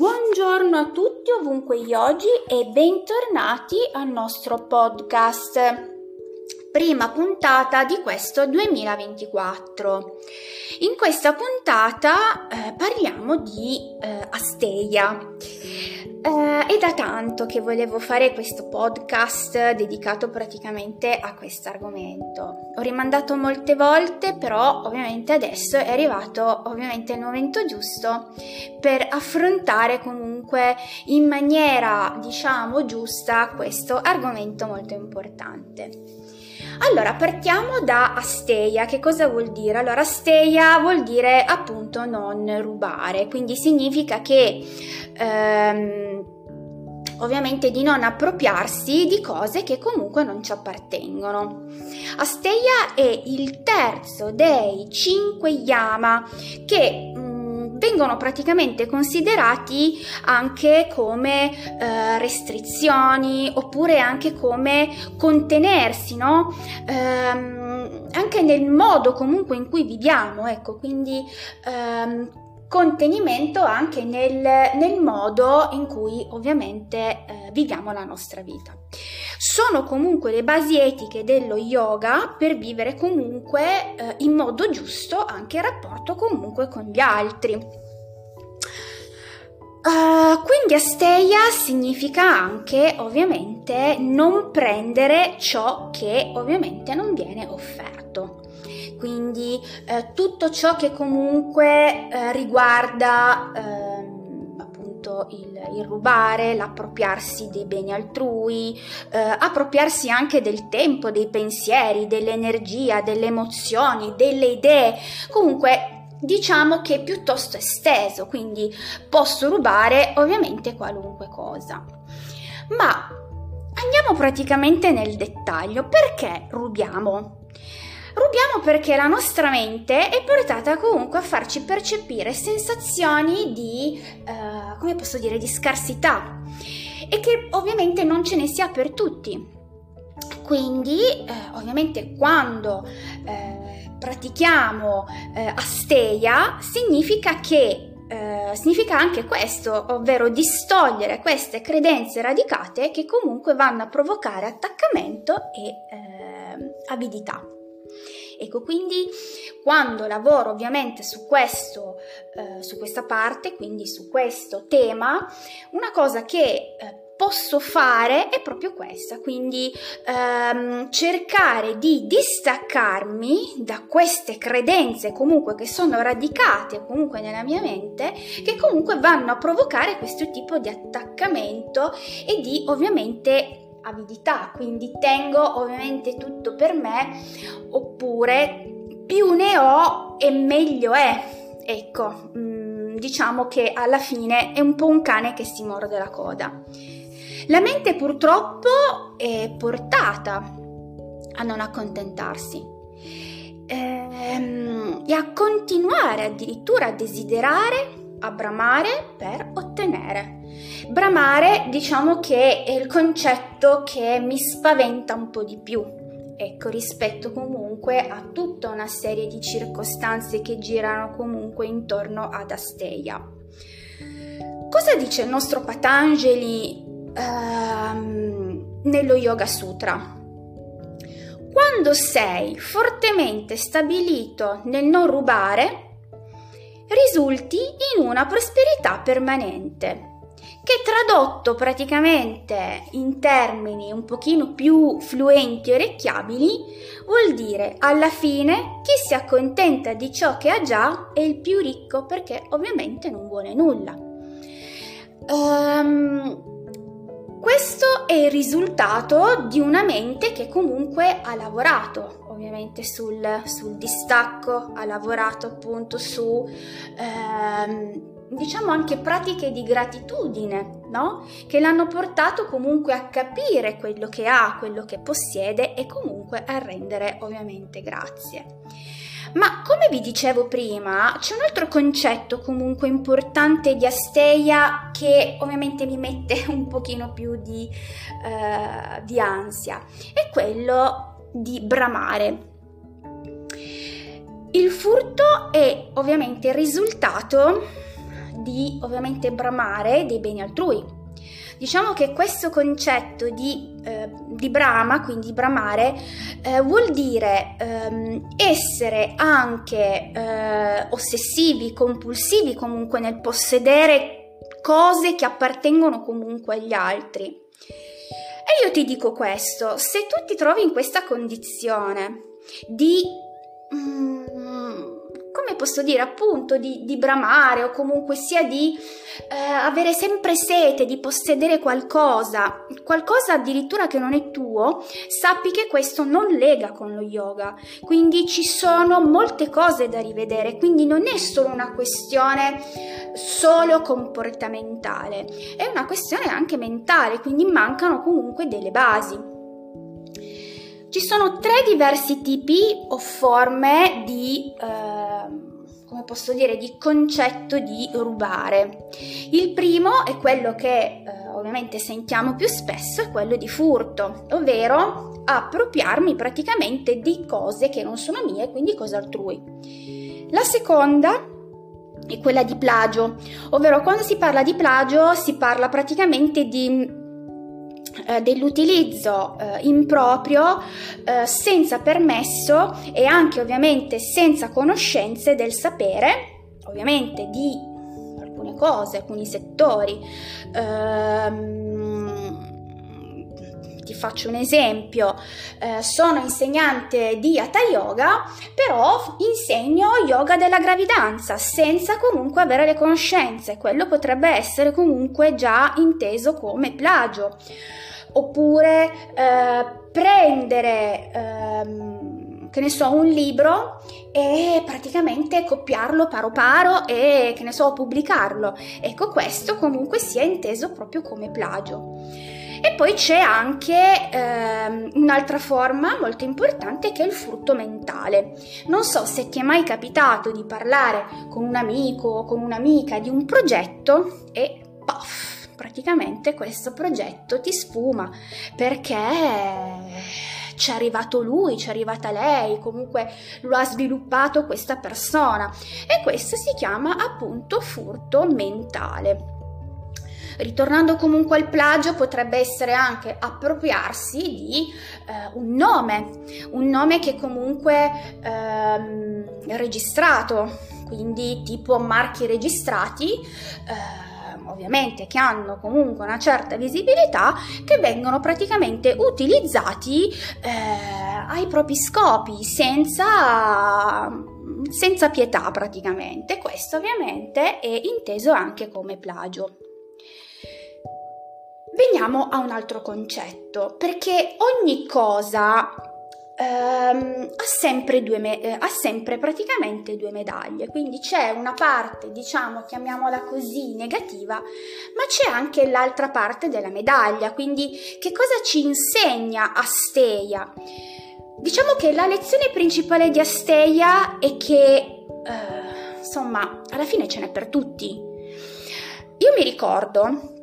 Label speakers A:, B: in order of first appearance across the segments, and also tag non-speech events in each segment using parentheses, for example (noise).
A: Buongiorno a tutti ovunque oggi e bentornati al nostro podcast. Prima puntata di questo 2024. In questa puntata eh, parliamo di eh, Asteia. Uh, è da tanto che volevo fare questo podcast dedicato praticamente a questo argomento. Ho rimandato molte volte, però ovviamente adesso è arrivato ovviamente il momento giusto per affrontare comunque in maniera, diciamo, giusta questo argomento molto importante. Allora, partiamo da asteia. Che cosa vuol dire? Allora, asteia vuol dire appunto non rubare, quindi significa che ehm, ovviamente di non appropriarsi di cose che comunque non ci appartengono. Asteia è il terzo dei cinque yama che vengono praticamente considerati anche come eh, restrizioni oppure anche come contenersi, no? Ehm, anche nel modo comunque in cui viviamo, ecco, quindi ehm, contenimento anche nel, nel, modo in cui ovviamente eh, viviamo la nostra vita. Sono comunque le basi etiche dello yoga per vivere comunque eh, in modo giusto anche il rapporto comunque con gli altri. Uh, quindi asteia significa anche ovviamente non prendere ciò che ovviamente non viene offerto quindi eh, tutto ciò che comunque eh, riguarda eh, il, il, rubare, l'appropriarsi dei beni altrui, eh, appropriarsi anche del tempo, dei pensieri, dell'energia, delle emozioni, delle idee, comunque diciamo che è piuttosto esteso, quindi posso rubare ovviamente qualunque cosa. Ma andiamo praticamente nel dettaglio, perché rubiamo? Rubiamo perché la nostra mente è portata comunque a farci percepire sensazioni di, uh, come posso dire, di scarsità e che ovviamente non ce ne sia per tutti. Quindi, eh, ovviamente, quando eh, pratichiamo eh, asteia, significa che Uh, significa anche questo, ovvero distogliere queste credenze radicate che comunque vanno a provocare attaccamento e uh, avidità. Ecco, quindi quando lavoro ovviamente su questo, eh, su questa parte, quindi su questo tema, una cosa che eh, posso fare è proprio questa, quindi ehm, cercare di distaccarmi da queste credenze comunque che sono radicate comunque nella mia mente, che comunque vanno a provocare questo tipo di attaccamento e di ovviamente avidità, quindi tengo ovviamente tutto per me, oppure più ne ho e meglio è. Ecco, mm, diciamo che alla fine è un po' un cane che si morde la coda. La mente purtroppo è portata a non accontentarsi ehm, e a continuare addirittura a desiderare a bramare per ottenere. Bramare diciamo che è il concetto che mi spaventa un po' di più, ecco, rispetto comunque a tutta una serie di circostanze che girano comunque intorno ad Asteia. Cosa dice il nostro Patanjali ehm, nello Yoga Sutra? Quando sei fortemente stabilito nel non rubare, risulti in una prosperità permanente che tradotto praticamente in termini un pochino più fluenti e orecchiabili vuol dire alla fine chi si accontenta di ciò che ha già è il più ricco perché ovviamente non vuole nulla. Um, questo è il risultato di una mente che comunque ha lavorato ovviamente sul, sul distacco, ha lavorato appunto su ehm, diciamo anche pratiche di gratitudine, no? Che l'hanno portato comunque a capire quello che ha, quello che possiede e comunque a rendere ovviamente grazie. Ma come vi dicevo prima, c'è un altro concetto comunque importante di Asteia che ovviamente mi mette (laughs) un pochino più di, uh, di ansia, è quello di bramare. Il furto è ovviamente il risultato di ovviamente bramare dei beni altrui. Diciamo che questo concetto di, eh, di brama, quindi bramare, eh, vuol dire ehm, essere anche eh, ossessivi, compulsivi comunque nel possedere cose che appartengono comunque agli altri. E io ti dico questo, se tu ti trovi in questa condizione di... Mm, come posso dire, appunto, di, di bramare o comunque sia di eh, avere sempre sete, di possedere qualcosa, qualcosa addirittura che non è tuo, sappi che questo non lega con lo yoga. Quindi ci sono molte cose da rivedere, quindi non è solo una questione solo comportamentale, è una questione anche mentale, quindi mancano comunque delle basi. Ci sono tre diversi tipi o forme di, eh, come posso dire, di concetto di rubare. Il primo è quello che eh, ovviamente sentiamo più spesso, è quello di furto, ovvero appropriarmi praticamente di cose che non sono mie, quindi cose altrui. La seconda è quella di plagio, ovvero quando si parla di plagio si parla praticamente di eh, dell'utilizzo eh, improprio eh, senza permesso e anche ovviamente senza conoscenze del sapere, ovviamente di alcune cose, alcuni settori. Ehm, ti faccio un esempio, eh, sono insegnante di Hatha Yoga, però insegno yoga della gravidanza senza comunque avere le conoscenze, quello potrebbe essere comunque già inteso come plagio oppure eh, prendere, ehm, che ne so, un libro e praticamente copiarlo paro paro e, che ne so, pubblicarlo. Ecco, questo comunque sia inteso proprio come plagio. E poi c'è anche ehm, un'altra forma molto importante che è il frutto mentale. Non so se ti è mai capitato di parlare con un amico o con un'amica di un progetto e puff, praticamente questo progetto ti sfuma perché ci è arrivato lui, ci è arrivata lei, comunque lo ha sviluppato questa persona e questo si chiama appunto furto mentale. Ritornando comunque al plagio potrebbe essere anche appropriarsi di eh, un nome, un nome che comunque ehm, è registrato, quindi tipo marchi registrati. Eh, ovviamente che hanno comunque una certa visibilità, che vengono praticamente utilizzati eh, ai propri scopi senza, senza pietà praticamente. Questo ovviamente è inteso anche come plagio. Veniamo a un altro concetto, perché ogni cosa ehm, ha, sempre due me- eh, ha sempre praticamente due medaglie, quindi c'è una parte, diciamo, chiamiamola così, negativa, ma c'è anche l'altra parte della medaglia, quindi che cosa ci insegna Asteia? Diciamo che la lezione principale di Asteia è che, eh, insomma, alla fine ce n'è per tutti. Io mi ricordo,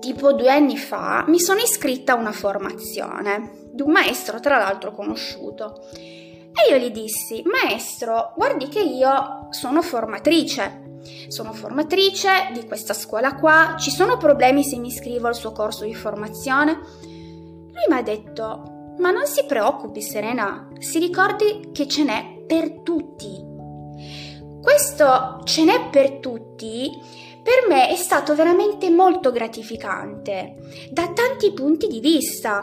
A: tipo due anni fa, mi sono iscritta a una formazione di un maestro tra l'altro conosciuto. E io gli dissi, maestro, guardi che io sono formatrice. Sono formatrice di questa scuola qua, ci sono problemi se mi iscrivo al suo corso di formazione? Lui mi ha detto, ma non si preoccupi Serena, si ricordi che ce n'è per tutti. Questo ce n'è per tutti per me è stato veramente molto gratificante da tanti punti di vista.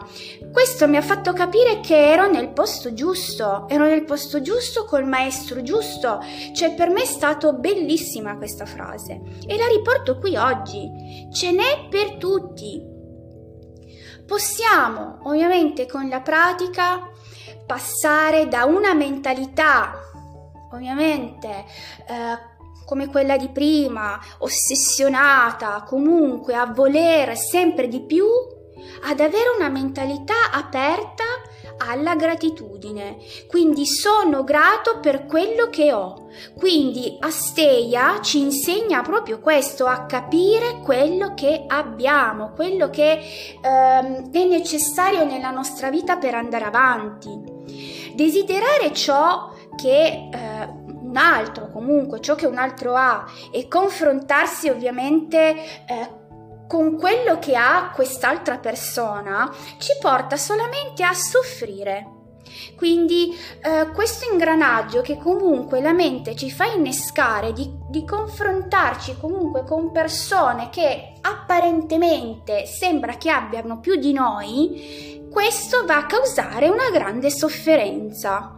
A: Questo mi ha fatto capire che ero nel posto giusto, ero nel posto giusto col maestro giusto, cioè per me è stato bellissima questa frase e la riporto qui oggi. Ce n'è per tutti. Possiamo ovviamente con la pratica passare da una mentalità ovviamente eh, come quella di prima, ossessionata comunque a volere sempre di più, ad avere una mentalità aperta alla gratitudine. Quindi sono grato per quello che ho. Quindi Asteia ci insegna proprio questo, a capire quello che abbiamo, quello che ehm, è necessario nella nostra vita per andare avanti. Desiderare ciò che eh, un altro, comunque ciò che un altro ha e confrontarsi ovviamente eh, con quello che ha quest'altra persona ci porta solamente a soffrire. Quindi eh, questo ingranaggio che comunque la mente ci fa innescare di, di confrontarci comunque con persone che apparentemente sembra che abbiano più di noi, questo va a causare una grande sofferenza.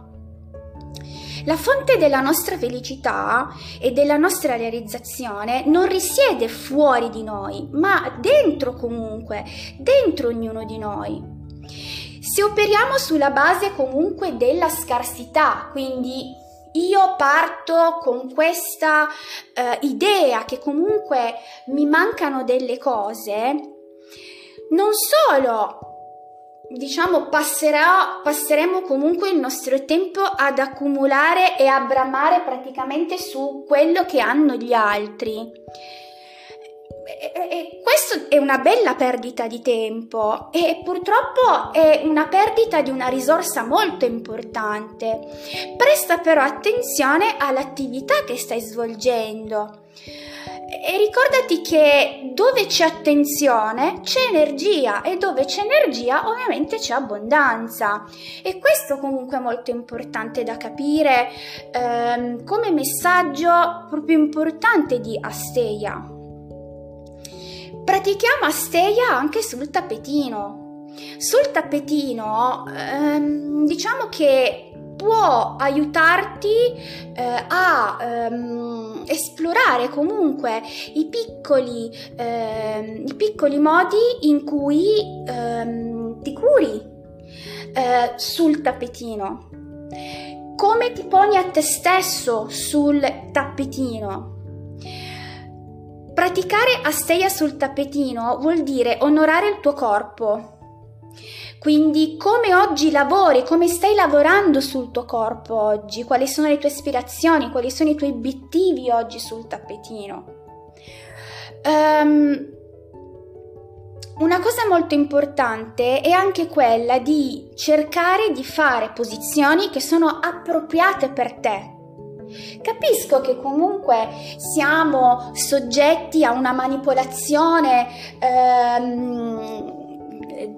A: La fonte della nostra felicità e della nostra realizzazione non risiede fuori di noi, ma dentro comunque, dentro ognuno di noi. Se operiamo sulla base comunque della scarsità, quindi io parto con questa uh, idea che comunque mi mancano delle cose, non solo diciamo passerà, passeremo comunque il nostro tempo ad accumulare e a bramare praticamente su quello che hanno gli altri. E, e, questo è una bella perdita di tempo e purtroppo è una perdita di una risorsa molto importante. Presta però attenzione all'attività che stai svolgendo. E ricordati che dove c'è attenzione c'è energia e dove c'è energia ovviamente c'è abbondanza. E questo comunque è molto importante da capire ehm, come messaggio proprio importante di Asteia. Pratichiamo Asteia anche sul tappetino. Sul tappetino ehm, diciamo che può aiutarti eh, a ehm, esplorare comunque i piccoli, ehm, i piccoli modi in cui ehm, ti curi eh, sul tappetino. Come ti poni a te stesso sul tappetino? Praticare asteia sul tappetino vuol dire onorare il tuo corpo, quindi come oggi lavori, come stai lavorando sul tuo corpo oggi, quali sono le tue ispirazioni, quali sono i tuoi obiettivi oggi sul tappetino. Um, una cosa molto importante è anche quella di cercare di fare posizioni che sono appropriate per te. Capisco che comunque siamo soggetti a una manipolazione ehm,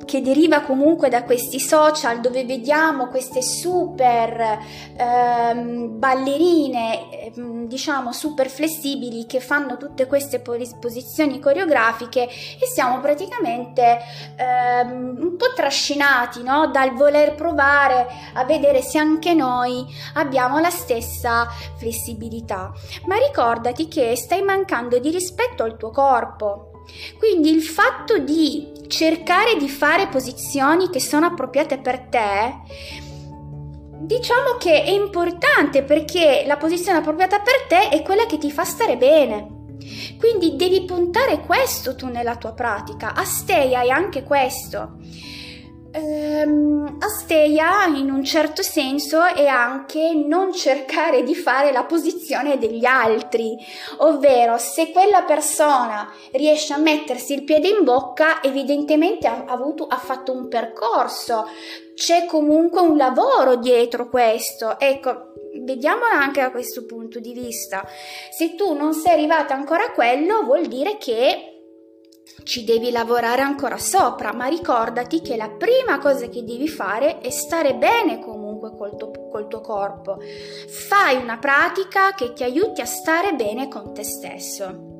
A: che deriva comunque da questi social dove vediamo queste super ehm, ballerine, ehm, diciamo super flessibili che fanno tutte queste posizioni coreografiche e siamo praticamente ehm, un po' trascinati no? dal voler provare a vedere se anche noi abbiamo la stessa flessibilità. Ma ricordati che stai mancando di rispetto al tuo corpo. Quindi il fatto di cercare di fare posizioni che sono appropriate per te, diciamo che è importante perché la posizione appropriata per te è quella che ti fa stare bene. Quindi devi puntare questo tu nella tua pratica. Asteia è anche questo. Um, asteia in un certo senso è anche non cercare di fare la posizione degli altri, ovvero se quella persona riesce a mettersi il piede in bocca, evidentemente ha, avuto, ha fatto un percorso, c'è comunque un lavoro dietro questo. Ecco, vediamola anche da questo punto di vista. Se tu non sei arrivata ancora a quello, vuol dire che ci devi lavorare ancora sopra, ma ricordati che la prima cosa che devi fare è stare bene comunque col tuo, col tuo corpo. Fai una pratica che ti aiuti a stare bene con te stesso.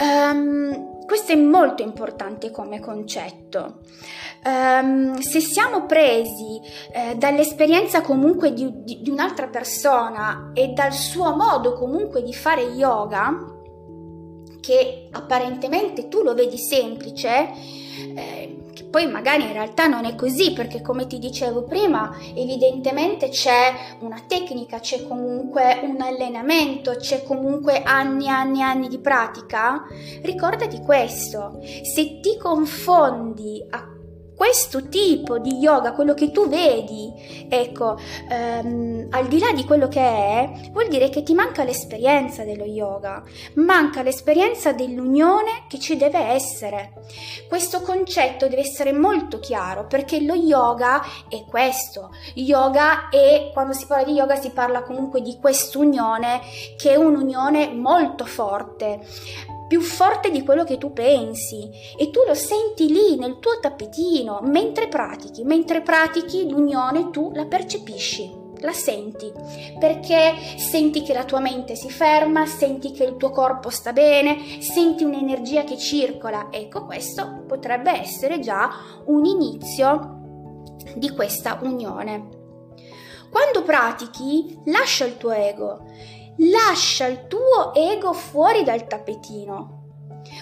A: Um, questo è molto importante come concetto. Um, se siamo presi eh, dall'esperienza comunque di, di, di un'altra persona e dal suo modo comunque di fare yoga, che apparentemente tu lo vedi semplice, eh, che poi magari in realtà non è così perché come ti dicevo prima evidentemente c'è una tecnica, c'è comunque un allenamento, c'è comunque anni e anni e anni di pratica, ricordati questo, se ti confondi a questo tipo di yoga, quello che tu vedi, ecco, ehm, al di là di quello che è, vuol dire che ti manca l'esperienza dello yoga, manca l'esperienza dell'unione che ci deve essere. Questo concetto deve essere molto chiaro perché lo yoga è questo. Yoga è, quando si parla di yoga si parla comunque di quest'unione che è un'unione molto forte più forte di quello che tu pensi e tu lo senti lì nel tuo tappetino mentre pratichi, mentre pratichi l'unione tu la percepisci la senti, perché senti che la tua mente si ferma, senti che il tuo corpo sta bene, senti un'energia che circola. Ecco, questo potrebbe essere già un inizio di questa unione. Quando pratichi, lascia il tuo ego Lascia il tuo ego fuori dal tappetino.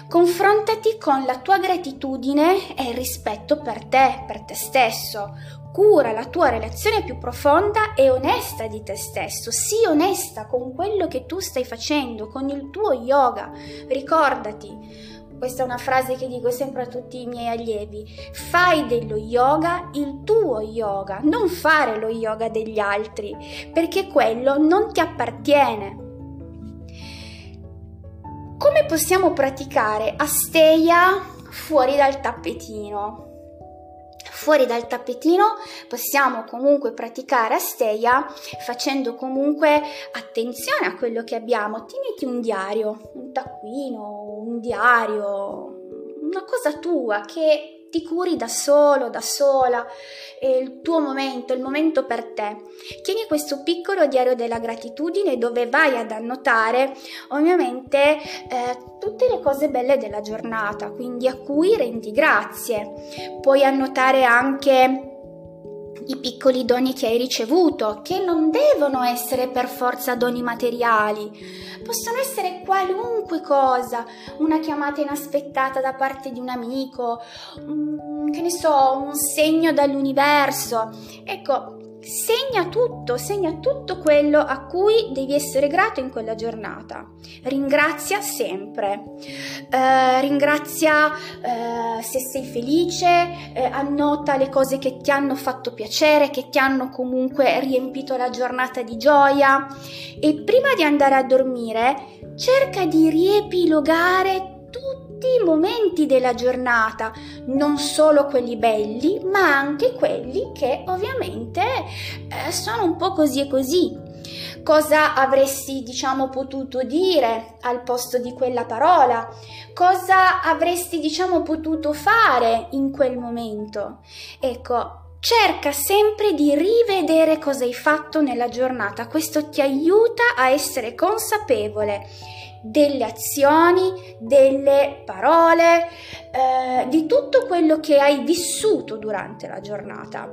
A: Confrontati con la tua gratitudine e il rispetto per te, per te stesso. Cura la tua relazione più profonda e onesta di te stesso. Sii onesta con quello che tu stai facendo, con il tuo yoga. Ricordati, questa è una frase che dico sempre a tutti i miei allievi, fai dello yoga il tuo yoga, non fare lo yoga degli altri, perché quello non ti appartiene. Come possiamo praticare asteia fuori dal tappetino? Fuori dal tappetino possiamo comunque praticare asteia facendo comunque attenzione a quello che abbiamo. Tieniti un diario, un taccuino, un diario, una cosa tua che ti curi da solo, da sola, è il tuo momento, il momento per te. Tieni questo piccolo diario della gratitudine dove vai ad annotare ovviamente eh, tutte le cose belle della giornata, quindi a cui rendi grazie. Puoi annotare anche i piccoli doni che hai ricevuto, che non devono essere per forza doni materiali, possono essere qualunque cosa, una chiamata inaspettata da parte di un amico, un, che ne so, un segno dall'universo. Ecco, Segna tutto, segna tutto quello a cui devi essere grato in quella giornata. Ringrazia sempre, eh, ringrazia eh, se sei felice, eh, annota le cose che ti hanno fatto piacere, che ti hanno comunque riempito la giornata di gioia e prima di andare a dormire cerca di riepilogare tutti i momenti della giornata, non solo quelli belli, ma anche quelli che ovviamente eh, sono un po' così e così. Cosa avresti, diciamo, potuto dire al posto di quella parola? Cosa avresti, diciamo, potuto fare in quel momento? Ecco, Cerca sempre di rivedere cosa hai fatto nella giornata, questo ti aiuta a essere consapevole delle azioni, delle parole, eh, di tutto quello che hai vissuto durante la giornata.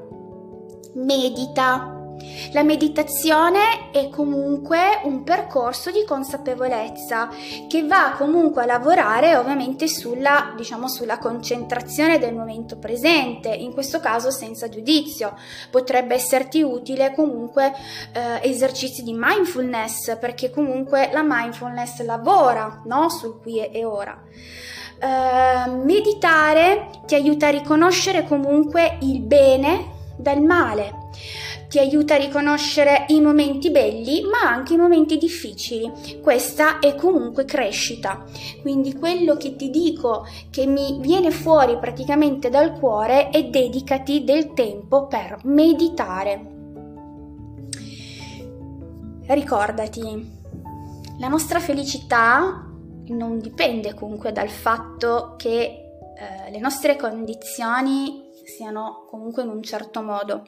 A: Medita, la meditazione è comunque un percorso di consapevolezza che va comunque a lavorare ovviamente sulla, diciamo, sulla concentrazione del momento presente, in questo caso senza giudizio. Potrebbe esserti utile comunque eh, esercizi di mindfulness perché comunque la mindfulness lavora no? sul qui e ora. Uh, meditare ti aiuta a riconoscere comunque il bene dal male ti aiuta a riconoscere i momenti belli ma anche i momenti difficili. Questa è comunque crescita. Quindi quello che ti dico che mi viene fuori praticamente dal cuore è dedicati del tempo per meditare. Ricordati, la nostra felicità non dipende comunque dal fatto che eh, le nostre condizioni siano comunque in un certo modo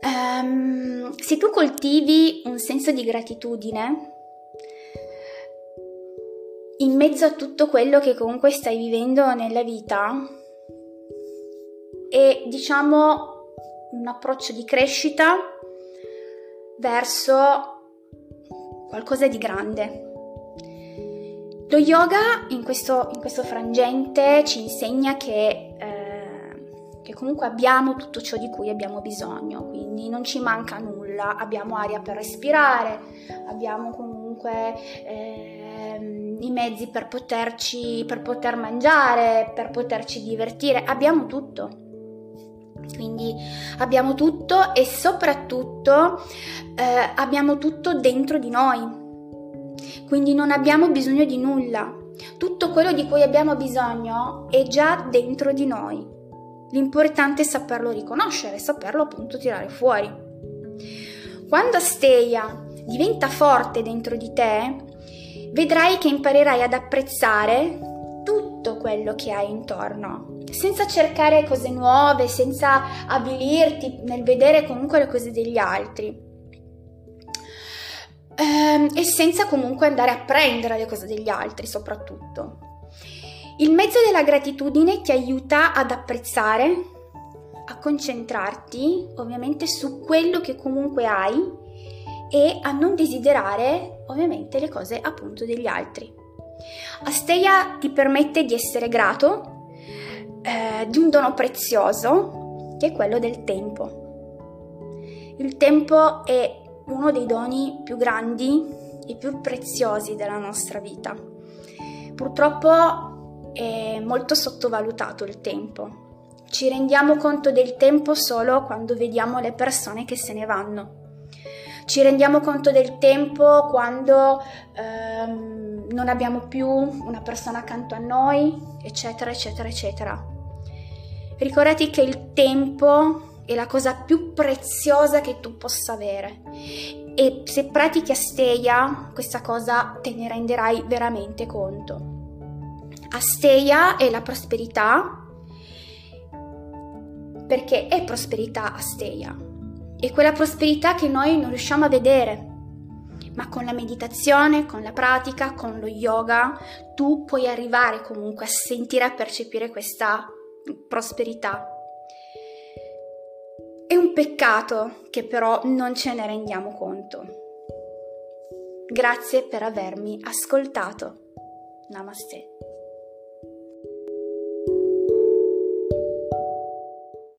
A: Um, se tu coltivi un senso di gratitudine in mezzo a tutto quello che comunque stai vivendo nella vita e diciamo un approccio di crescita verso qualcosa di grande. Lo yoga in questo, in questo frangente ci insegna che che comunque abbiamo tutto ciò di cui abbiamo bisogno, quindi non ci manca nulla, abbiamo aria per respirare, abbiamo comunque eh, i mezzi per poterci, per poter mangiare, per poterci divertire, abbiamo tutto. Quindi abbiamo tutto e soprattutto eh, abbiamo tutto dentro di noi. Quindi non abbiamo bisogno di nulla. Tutto quello di cui abbiamo bisogno è già dentro di noi. L'importante è saperlo riconoscere, saperlo appunto tirare fuori. Quando Asteia diventa forte dentro di te, vedrai che imparerai ad apprezzare tutto quello che hai intorno, senza cercare cose nuove, senza avvilirti nel vedere comunque le cose degli altri ehm, e senza comunque andare a prendere le cose degli altri soprattutto. Il mezzo della gratitudine ti aiuta ad apprezzare, a concentrarti ovviamente su quello che comunque hai e a non desiderare ovviamente le cose appunto degli altri. Asteia ti permette di essere grato eh, di un dono prezioso che è quello del tempo. Il tempo è uno dei doni più grandi e più preziosi della nostra vita. Purtroppo è molto sottovalutato il tempo. Ci rendiamo conto del tempo solo quando vediamo le persone che se ne vanno. Ci rendiamo conto del tempo quando ehm, non abbiamo più una persona accanto a noi, eccetera, eccetera, eccetera. Ricordati che il tempo è la cosa più preziosa che tu possa avere. E se pratichi Asteia, questa cosa te ne renderai veramente conto. Asteia è la prosperità, perché è prosperità Asteia. È quella prosperità che noi non riusciamo a vedere, ma con la meditazione, con la pratica, con lo yoga, tu puoi arrivare comunque a sentire, a percepire questa prosperità. È un peccato che però non ce ne rendiamo conto. Grazie per avermi ascoltato. Namaste.